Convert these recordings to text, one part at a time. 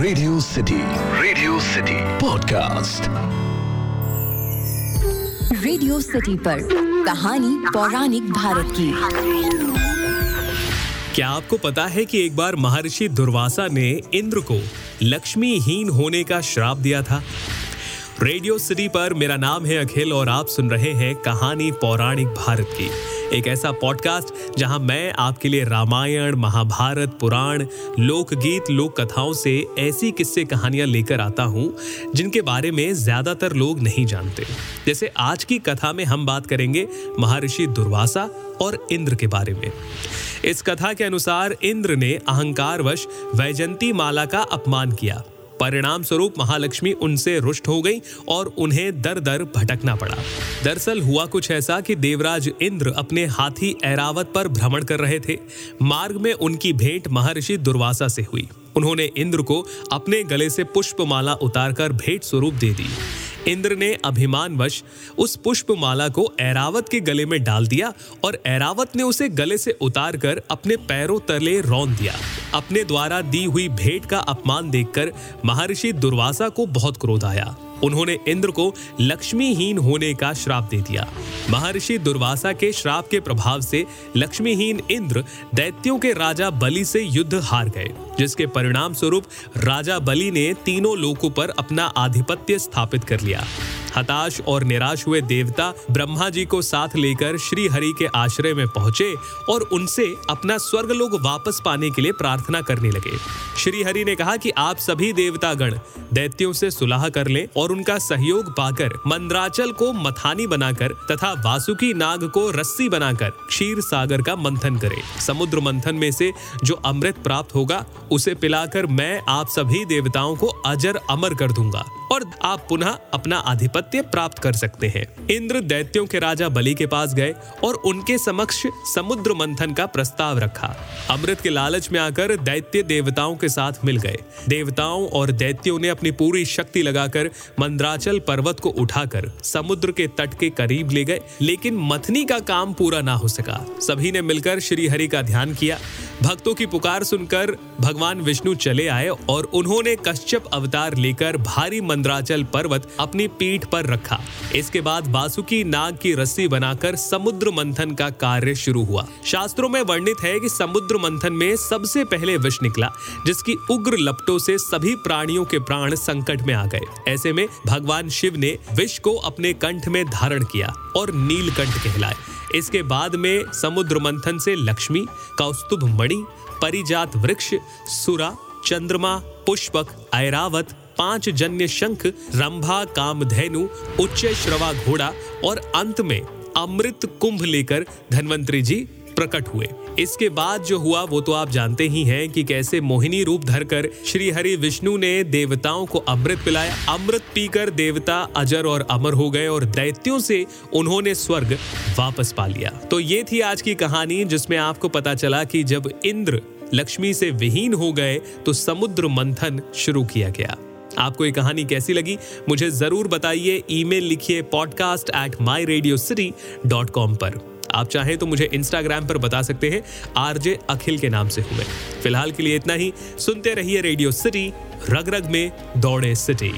Radio City Radio City podcast Radio City पर कहानी पौराणिक भारत की। क्या आपको पता है कि एक बार महर्षि दुर्वासा ने इंद्र को लक्ष्मीहीन होने का श्राप दिया था? रेडियो सिटी पर मेरा नाम है अखिल और आप सुन रहे हैं कहानी पौराणिक भारत की। एक ऐसा पॉडकास्ट जहाँ मैं आपके लिए रामायण, महाभारत, पुराण, लोकगीत लोक कथाओं से ऐसी किस्से कहानियाँ लेकर आता हूँ, जिनके बारे में ज़्यादातर लोग नहीं जानते। जैसे आज की कथा में हम बात करेंगे महर्षि दुर्वासा और इंद्र के बारे में। इस कथा के अनुसार इंद्र ने अहंकारवश वैजंती माला का अपमान किया। परिणाम स्वरूप महालक्ष्मी उनसे रुष्ट हो गई और उन्हें दर दर भटकना पड़ा। दरअसल हुआ कुछ ऐसा कि देवराज इंद्र अपने हाथी ऐरावत पर भ्रमण कर रहे थे। मार्ग में उनकी भेंट महर्षि दुर्वासा से हुई। उन्होंने इंद्र को अपने गले से पुष्पमाला उतारकर भेंट स्वरूप दे दी। इंद्र ने अभिमानवश उस पुष्पमाला को ऐरावत के गले में डाल दिया और ऐरावत ने उसे गले से उतारकर अपने पैरों तले रौन दिया। अपने द्वारा दी हुई भेंट का अपमान देखकर महर्षि दुर्वासा को बहुत क्रोध आया। उन्होंने इंद्र को लक्ष्मीहीन होने का श्राप दे दिया। महर्षि दुर्वासा के श्राप के प्रभाव से लक्ष्मीहीन इंद्र दैत्यों के राजा बलि से युद्ध हार गए, जिसके परिणाम स्वरूप राजा बलि ने तीनों लोकों पर अपना आधिपत्य स्थापित कर लिया। हताश और निराश हुए देवता ब्रह्मा जी को साथ लेकर श्री हरि के आश्रय में पहुँचे और उनसे अपना स्वर्गलोक वापस पाने के लिए प्रार्थना करने लगे। श्री हरि ने कहा कि आप सभी देवता गण दैत्यों से सुलह कर लें और उनका सहयोग पाकर मंद्राचल को मथानी बनाकर तथा वासुकी नाग को रस्सी बनाकर क्षीर सागर का मंथन करें। समुद्र मंथन में से जो अमृत प्राप्त होगा, उसे पिलाकर मैं आप सभी देवताओं को अजर अमर कर दूँगा। और आप पुनः अपना आधिपत्य प्राप्त कर सकते हैं। इंद्र दैत्यों के राजा बलि के पास गए और उनके समक्ष समुद्र मंथन का प्रस्ताव रखा। अमृत के लालच में आकर दैत्य देवताओं के साथ मिल गए। देवताओं और दैत्यों ने अपनी पूरी शक्ति लगाकर मंद्राचल पर्वत को उठाकर समुद्र के तट के करीब ले गए, लेकिन मथनी का काम पूरा ना हो सका। सभी ने मिलकर श्री हरि का ध्यान किया। भक्तों की पुकार सुनकर भगवान विष्णु चले आए और उन्होंने कश्यप अवतार लेकर भारी मंद्राचल पर्वत अपनी पीठ पर रखा। इसके बाद वासुकी नाग की रस्सी बनाकर समुद्र मंथन का कार्य शुरू हुआ। शास्त्रों में वर्णित है कि समुद्र मंथन में सबसे पहले विष निकला, जिसकी उग्र लपटों से सभी प्राणियों के प्राण संकट में आ गए। ऐसे में भगवान शिव ने विष को अपने कंठ में धारण किया और नीलकंठ कहलाए। इसके बाद में समुद्र मंथन से लक्ष्मी, कौस्तुभ मणि, परिजात वृक्ष, सुरा, चंद्रमा, पुष्पक, ऐरावत, पाँच जन्य शंख, रंभा, कामधेनु, उच्च श्रवा घोड़ा और अंत में अमृत कुंभ लेकर धनवंतरी जी प्रकट हुए। इसके बाद जो हुआ, वो तो आप जानते ही हैं कि कैसे मोहिनी रूप धरकर श्री हरि विष्णु ने देवताओं को अमृत पिलाया। अमृत पीकर देवता अजर और अमर हो गए और दैत्यों से उन्होंने स्वर्ग वापस पा लिया। तो ये थी आज की कहानी, जिसमें आपको पता चला कि जब इंद्र लक्ष्मी से विहीन हो गए तो समुद्र मंथन शुरू किया गया। आपको ये कहानी कैसी लगी, मुझे ज़रूर बताइए। ईमेल लिखिए podcast at my Radio City dot com पर। आप चाहें तो मुझे इंस्टाग्राम पर बता सकते हैं। आरजे अखिल के नाम से हुए फ़िलहाल के लिए इतना ही। सुनते रहिए रेडियो सिटी रग रग में दौड़े सिटी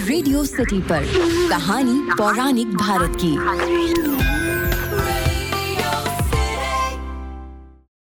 रेडियो सिटी पर कहानी पौराणिक भारत की।